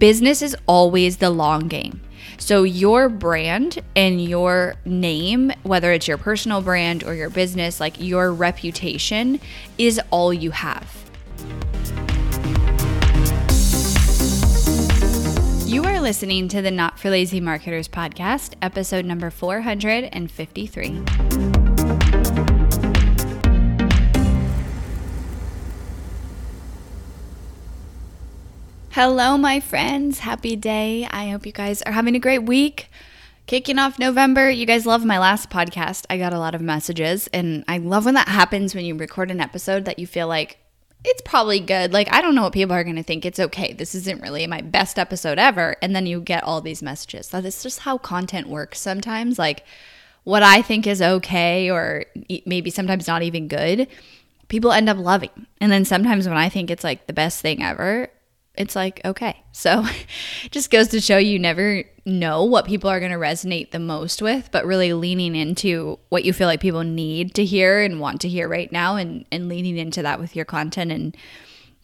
business is always the long game. So, your brand and your name, whether it's your personal brand or your business, like your reputation, is all you have. You are listening to the Not for Lazy Marketers podcast, episode number 453. Hello, my friends. Happy day. I hope you guys are having a great week. Kicking off November. You guys love my last podcast. I got a lot of messages, and I love when that happens when you record an episode that you feel like it's probably good. Like, I don't know what people are going to think. It's okay. This isn't really my best episode ever. And then you get all these messages. That is just how content works sometimes. Like, what I think is okay, or maybe sometimes not even good, people end up loving. And then sometimes when I think it's like the best thing ever, it's like, okay. So just goes to show you never know what people are going to resonate the most with, but really leaning into what you feel like people need to hear and want to hear right now and, and leaning into that with your content and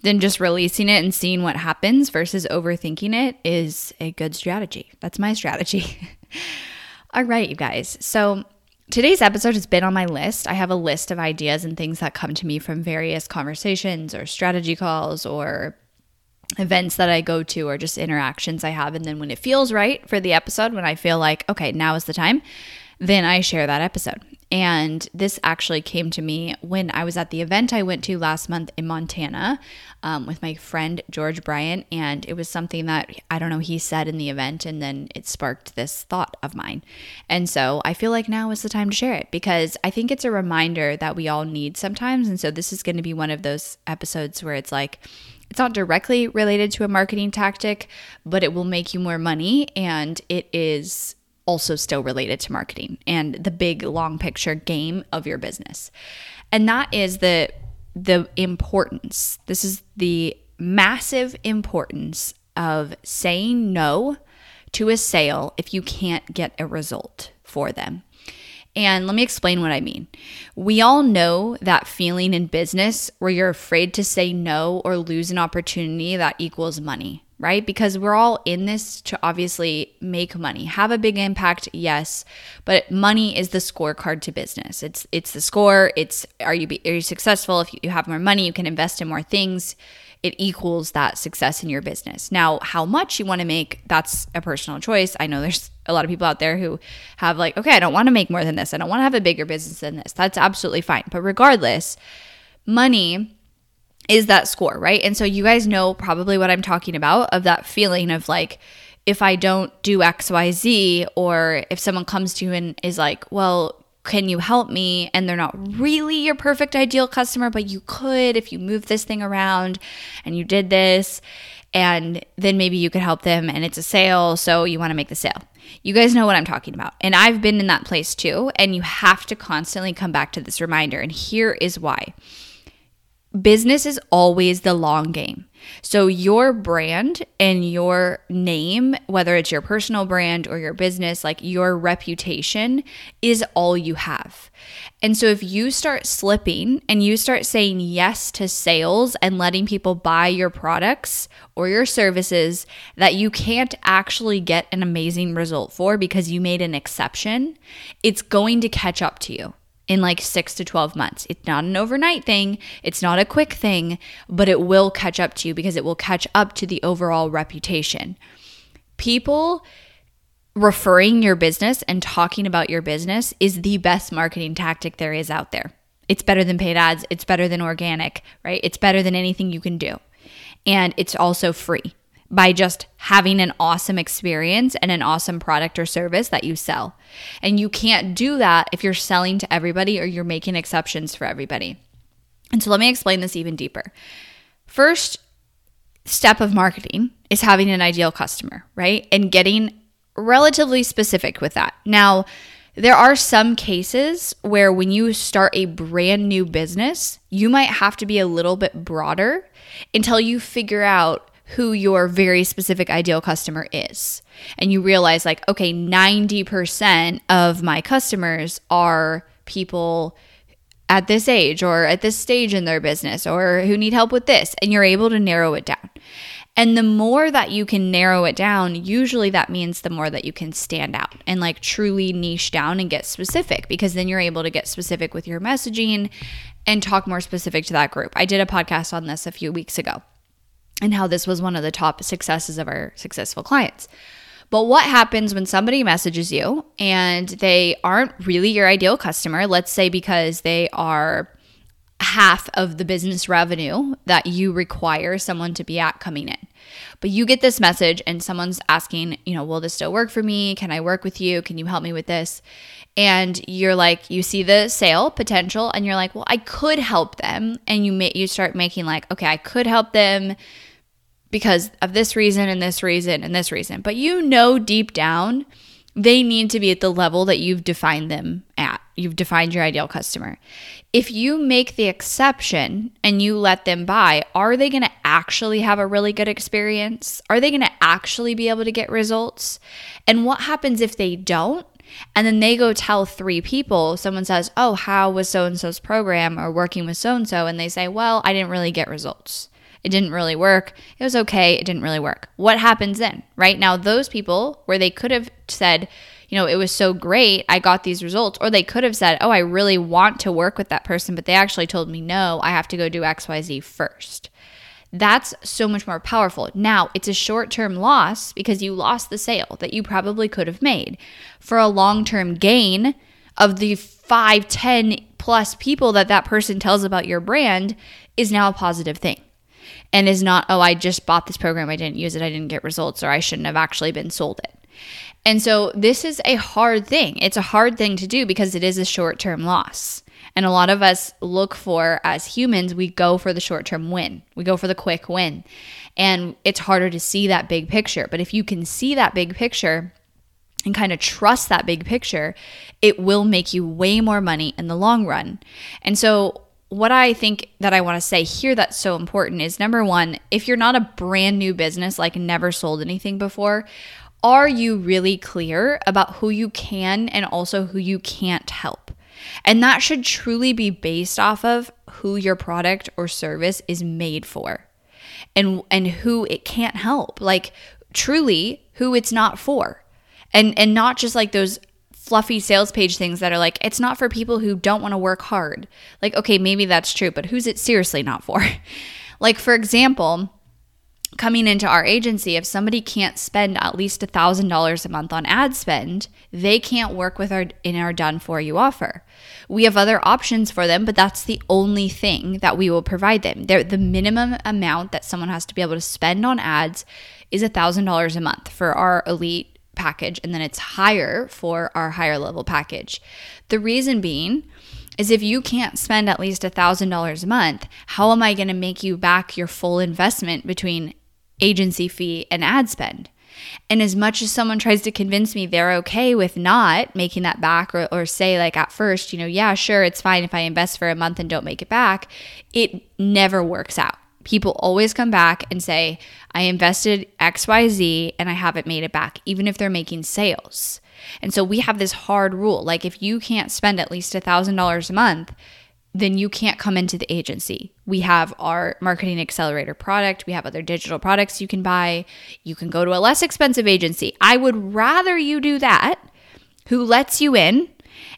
then just releasing it and seeing what happens versus overthinking it is a good strategy. That's my strategy. All right, you guys. So Today's episode has been on my list. I have a list of ideas and things that come to me from various conversations or strategy calls or events that I go to or just interactions I have. And then when it feels right for the episode, when I feel like, okay, now is the time, then I share that episode. And this actually came to me when I was at the event I went to last month in Montana um, with my friend George Bryant. And it was something that I don't know, he said in the event, and then it sparked this thought of mine. And so I feel like now is the time to share it because I think it's a reminder that we all need sometimes. And so this is going to be one of those episodes where it's like, it's not directly related to a marketing tactic, but it will make you more money and it is also still related to marketing and the big long picture game of your business. And that is the the importance. This is the massive importance of saying no to a sale if you can't get a result for them. And let me explain what I mean. We all know that feeling in business where you're afraid to say no or lose an opportunity that equals money, right? Because we're all in this to obviously make money, have a big impact, yes, but money is the scorecard to business. It's it's the score. It's are you are you successful? If you have more money, you can invest in more things it equals that success in your business. Now, how much you want to make, that's a personal choice. I know there's a lot of people out there who have, like, okay, I don't want to make more than this. I don't want to have a bigger business than this. That's absolutely fine. But regardless, money is that score, right? And so you guys know probably what I'm talking about of that feeling of like, if I don't do XYZ, or if someone comes to you and is like, well, can you help me? And they're not really your perfect ideal customer, but you could if you move this thing around and you did this. And then maybe you could help them and it's a sale. So you want to make the sale. You guys know what I'm talking about. And I've been in that place too. And you have to constantly come back to this reminder. And here is why business is always the long game. So, your brand and your name, whether it's your personal brand or your business, like your reputation is all you have. And so, if you start slipping and you start saying yes to sales and letting people buy your products or your services that you can't actually get an amazing result for because you made an exception, it's going to catch up to you in like six to 12 months. It's not an overnight thing, it's not a quick thing, but it will catch up to you because it will catch up to the overall reputation. People referring your business and talking about your business is the best marketing tactic there is out there. It's better than paid ads, it's better than organic, right? It's better than anything you can do. And it's also free by just having an awesome experience and an awesome product or service that you sell. And you can't do that if you're selling to everybody or you're making exceptions for everybody. And so let me explain this even deeper. First step of marketing is having an ideal customer, right? And getting relatively specific with that. Now, there are some cases where when you start a brand new business, you might have to be a little bit broader until you figure out who your very specific ideal customer is. And you realize, like, okay, 90% of my customers are people at this age or at this stage in their business or who need help with this. And you're able to narrow it down. And the more that you can narrow it down, usually that means the more that you can stand out and like truly niche down and get specific because then you're able to get specific with your messaging and talk more specific to that group. I did a podcast on this a few weeks ago and how this was one of the top successes of our successful clients. But what happens when somebody messages you and they aren't really your ideal customer? Let's say because they are half of the business revenue that you require someone to be at coming in. But you get this message and someone's asking, you know, will this still work for me? Can I work with you? Can you help me with this? And you're like, you see the sale potential and you're like, well, I could help them. And you may you start making like, okay, I could help them because of this reason and this reason and this reason. But you know deep down they need to be at the level that you've defined them at. You've defined your ideal customer. If you make the exception and you let them buy, are they going to actually have a really good experience? Are they going to actually be able to get results? And what happens if they don't? And then they go tell three people, someone says, Oh, how was so and so's program or working with so and so? And they say, Well, I didn't really get results. It didn't really work. It was okay. It didn't really work. What happens then? Right now, those people where they could have said, you know, it was so great, I got these results, or they could have said, oh, I really want to work with that person, but they actually told me, no, I have to go do XYZ first. That's so much more powerful. Now, it's a short term loss because you lost the sale that you probably could have made. For a long term gain of the five, ten plus people that that person tells about your brand is now a positive thing and is not, oh, I just bought this program, I didn't use it, I didn't get results, or I shouldn't have actually been sold it. And so this is a hard thing. It's a hard thing to do because it is a short term loss. And a lot of us look for, as humans, we go for the short term win. We go for the quick win. And it's harder to see that big picture. But if you can see that big picture, and kind of trust that big picture, it will make you way more money in the long run. And so, what I think that I want to say here that's so important is number one, if you're not a brand new business, like never sold anything before, are you really clear about who you can and also who you can't help? And that should truly be based off of who your product or service is made for and and who it can't help. Like truly who it's not for. And and not just like those fluffy sales page things that are like, it's not for people who don't want to work hard. Like, okay, maybe that's true, but who's it seriously not for? like, for example, coming into our agency, if somebody can't spend at least a thousand dollars a month on ad spend, they can't work with our in our done for you offer. We have other options for them, but that's the only thing that we will provide them. They're, the minimum amount that someone has to be able to spend on ads is a thousand dollars a month for our elite package and then it's higher for our higher level package. The reason being is if you can't spend at least $1,000 a month, how am I going to make you back your full investment between agency fee and ad spend? And as much as someone tries to convince me they're okay with not making that back or, or say, like at first, you know, yeah, sure, it's fine if I invest for a month and don't make it back, it never works out people always come back and say, I invested XYZ and I haven't made it back, even if they're making sales. And so we have this hard rule like, if you can't spend at least $1,000 a month, then you can't come into the agency. We have our marketing accelerator product. We have other digital products you can buy. You can go to a less expensive agency. I would rather you do that, who lets you in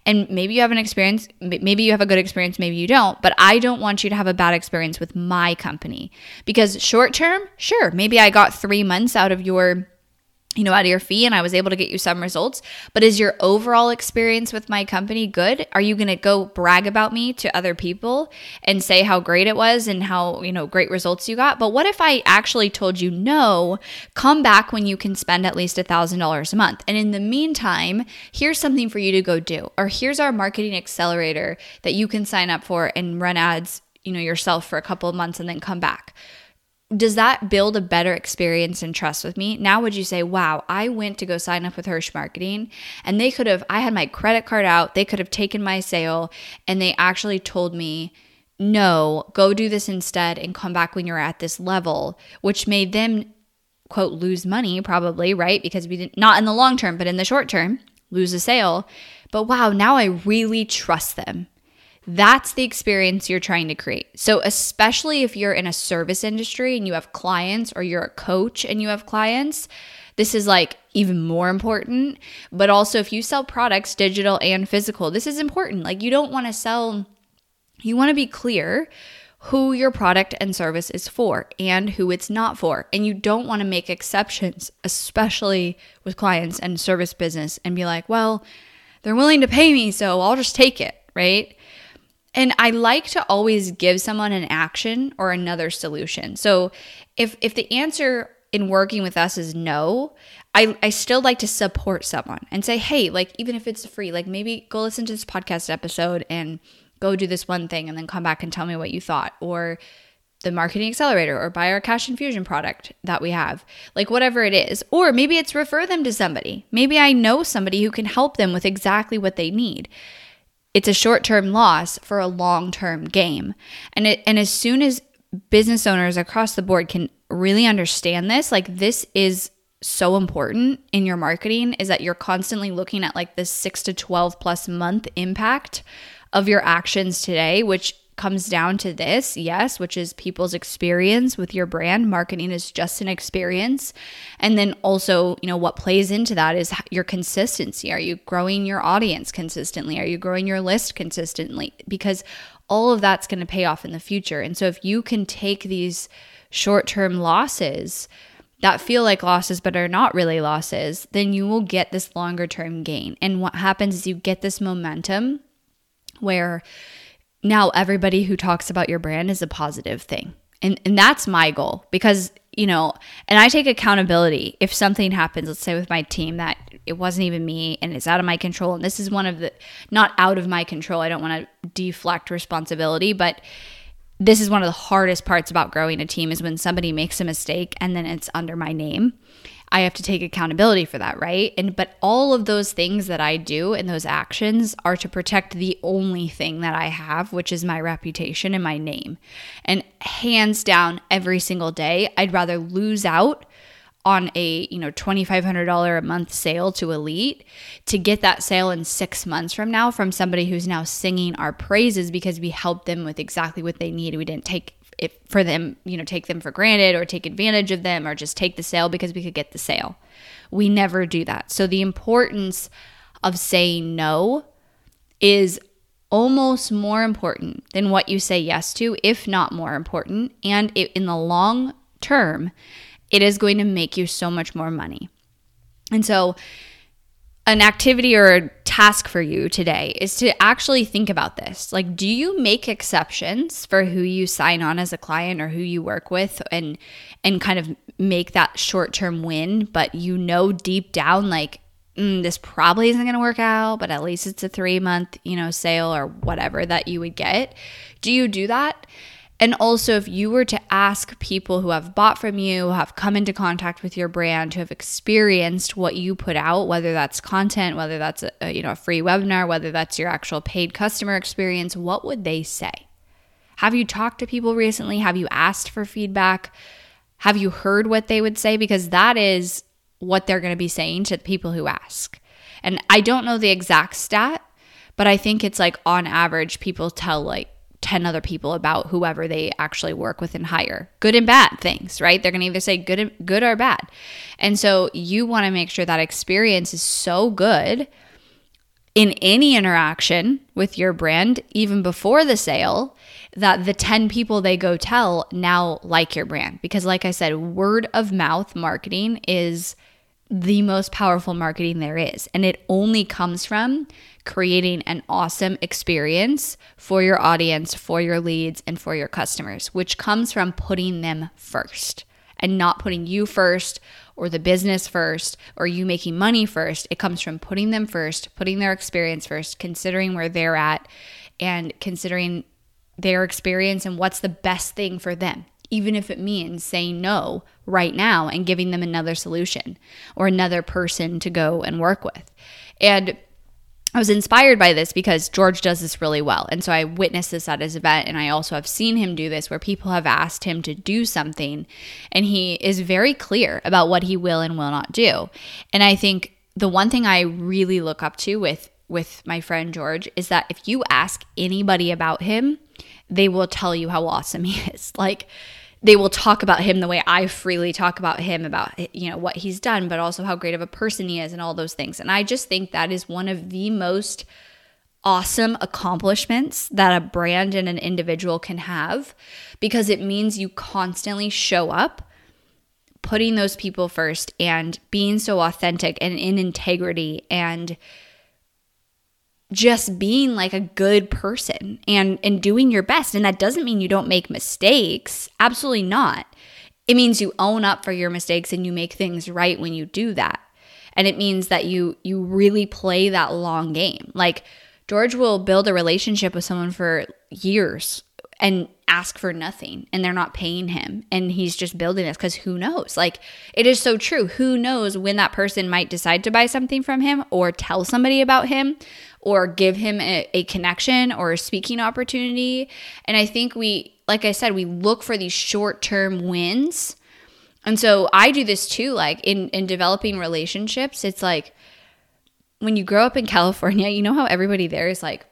and maybe you have an experience, maybe you have a good experience, maybe you don't, but I don't want you to have a bad experience with my company because short term, sure, maybe I got three months out of your you know, out of your fee and I was able to get you some results. But is your overall experience with my company good? Are you going to go brag about me to other people and say how great it was and how, you know, great results you got? But what if I actually told you, no, come back when you can spend at least a $1,000 a month? And in the meantime, here's something for you to go do. Or here's our marketing accelerator that you can sign up for and run ads, you know, yourself for a couple of months and then come back does that build a better experience and trust with me? Now, would you say, wow, I went to go sign up with Hirsh Marketing and they could have, I had my credit card out, they could have taken my sale and they actually told me, no, go do this instead and come back when you're at this level, which made them, quote, lose money probably, right? Because we didn't, not in the long term, but in the short term, lose a sale. But wow, now I really trust them That's the experience you're trying to create. So, especially if you're in a service industry and you have clients, or you're a coach and you have clients, this is like even more important. But also, if you sell products, digital and physical, this is important. Like, you don't want to sell, you want to be clear who your product and service is for and who it's not for. And you don't want to make exceptions, especially with clients and service business, and be like, well, they're willing to pay me, so I'll just take it, right? And I like to always give someone an action or another solution. So if if the answer in working with us is no, I, I still like to support someone and say, hey, like even if it's free, like maybe go listen to this podcast episode and go do this one thing and then come back and tell me what you thought. Or the marketing accelerator or buy our cash infusion product that we have, like whatever it is. Or maybe it's refer them to somebody. Maybe I know somebody who can help them with exactly what they need it's a short-term loss for a long-term game. And it and as soon as business owners across the board can really understand this, like this is so important in your marketing is that you're constantly looking at like this 6 to 12 plus month impact of your actions today, which comes down to this, yes, which is people's experience with your brand. Marketing is just an experience. And then also, you know, what plays into that is your consistency. Are you growing your audience consistently? Are you growing your list consistently? Because all of that's going to pay off in the future. And so if you can take these short-term losses that feel like losses but are not really losses, then you will get this longer term gain. And what happens is you get this momentum where now everybody who talks about your brand is a positive thing. And and that's my goal because, you know, and I take accountability if something happens, let's say with my team that it wasn't even me and it's out of my control and this is one of the not out of my control. I don't want to deflect responsibility, but this is one of the hardest parts about growing a team is when somebody makes a mistake and then it's under my name. I have to take accountability for that, right? And but all of those things that I do and those actions are to protect the only thing that I have, which is my reputation and my name. And hands down every single day, I'd rather lose out on a you know $2500 a month sale to elite to get that sale in six months from now from somebody who's now singing our praises because we helped them with exactly what they needed we didn't take if for them, you know, take them for granted or take advantage of them or just take the sale because we could get the sale. We never do that. So the importance of saying no is almost more important than what you say yes to, if not more important. And it, in the long term, it is going to make you so much more money. And so an activity or a task for you today is to actually think about this. Like, do you make exceptions for who you sign on as a client or who you work with and and kind of make that short-term win, but you know deep down like mm, this probably isn't going to work out, but at least it's a 3-month, you know, sale or whatever that you would get. Do you do that? And also, if you were to ask people who have bought from you, who have come into contact with your brand, who have experienced what you put out, whether that's content, whether that's a, you know a free webinar, whether that's your actual paid customer experience, what would they say? Have you talked to people recently? Have you asked for feedback? Have you heard what they would say? Because that is what they're going to be saying to the people who ask. And I don't know the exact stat, but I think it's like on average, people tell like 10 other people about whoever they actually work with and hire. Good and bad things, right? They're going to either say good good or bad. And so you want to make sure that experience is so good in any interaction with your brand even before the sale that the 10 people they go tell now like your brand because like I said, word of mouth marketing is the most powerful marketing there is. And it only comes from creating an awesome experience for your audience, for your leads, and for your customers, which comes from putting them first and not putting you first or the business first or you making money first. It comes from putting them first, putting their experience first, considering where they're at, and considering their experience and what's the best thing for them even if it means saying no right now and giving them another solution or another person to go and work with. And I was inspired by this because George does this really well. And so I witnessed this at his event. And I also have seen him do this where people have asked him to do something and he is very clear about what he will and will not do. And I think the one thing I really look up to with with my friend George is that if you ask anybody about him, they will tell you how awesome he is. Like they will talk about him the way I freely talk about him about you know what he's done, but also how great of a person he is and all those things. And I just think that is one of the most awesome accomplishments that a brand and an individual can have because it means you constantly show up putting those people first and being so authentic and in integrity and just being like a good person and and doing your best. And that doesn't mean you don't make mistakes. Absolutely not. It means you own up for your mistakes and you make things right when you do that. And it means that you you really play that long game. Like george will build a relationship with someone for years and ask for nothing and they're not paying him and he's just building this because who knows? Like it is so true. Who knows when that person might decide to buy something from him or tell somebody about him or give him a, a connection or a speaking opportunity. And i think we like i said we look for these short-term wins. And so i do this too like in in developing relationships it's like when you grow up in california you know how everybody there is like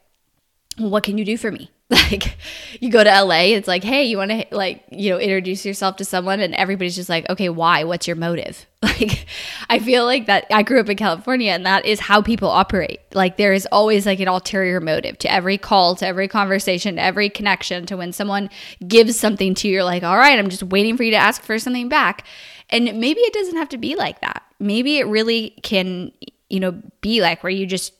what can you do for me like you go to LA, it's like, hey, you want to like, you know, introduce yourself to someone and everybody's just like, okay, why? What's your motive? Like I feel like that I grew up in California and that is how people operate. Like there is always like an ulterior motive to every call, to every conversation, to every connection, to when someone gives something to you, you're like, all right, I'm just waiting for you to ask for something back. And maybe it doesn't have to be like that. Maybe it really can, you know, be like where you just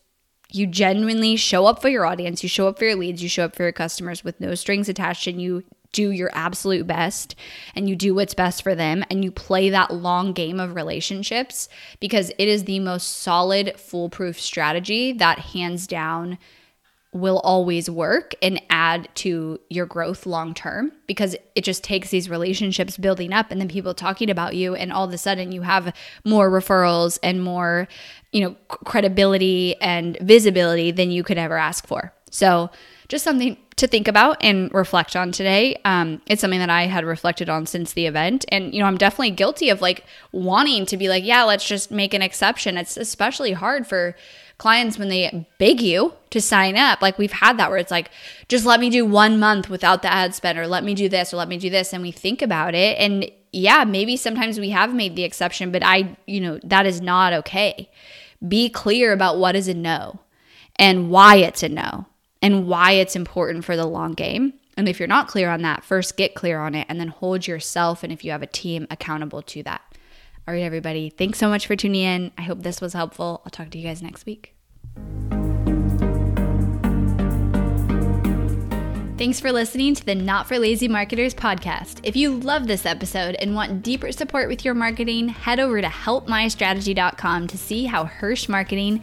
you genuinely show up for your audience, you show up for your leads, you show up for your customers with no strings attached, and you do your absolute best and you do what's best for them and you play that long game of relationships because it is the most solid, foolproof strategy that hands down will always work and add to your growth long term because it just takes these relationships building up and then people talking about you and all of a sudden you have more referrals and more you know credibility and visibility than you could ever ask for so just something to think about and reflect on today. Um, it's something that I had reflected on since the event. And, you know, I'm definitely guilty of like wanting to be like, yeah, let's just make an exception. It's especially hard for clients when they beg you to sign up. Like we've had that where it's like, just let me do one month without the ad spend, or let me do this, or let me do this. And we think about it. And yeah, maybe sometimes we have made the exception, but I, you know, that is not okay. Be clear about what is a no and why it's a no and why it's important for the long game. And if you're not clear on that, first get clear on it and then hold yourself and if you have a team accountable to that. All right, everybody. Thanks so much for tuning in. I hope this was helpful. I'll talk to you guys next week. Thanks for listening to the Not for Lazy Marketers podcast. If you love this episode and want deeper support with your marketing, head over to helpmystrategy.com to see how Hirsh Marketing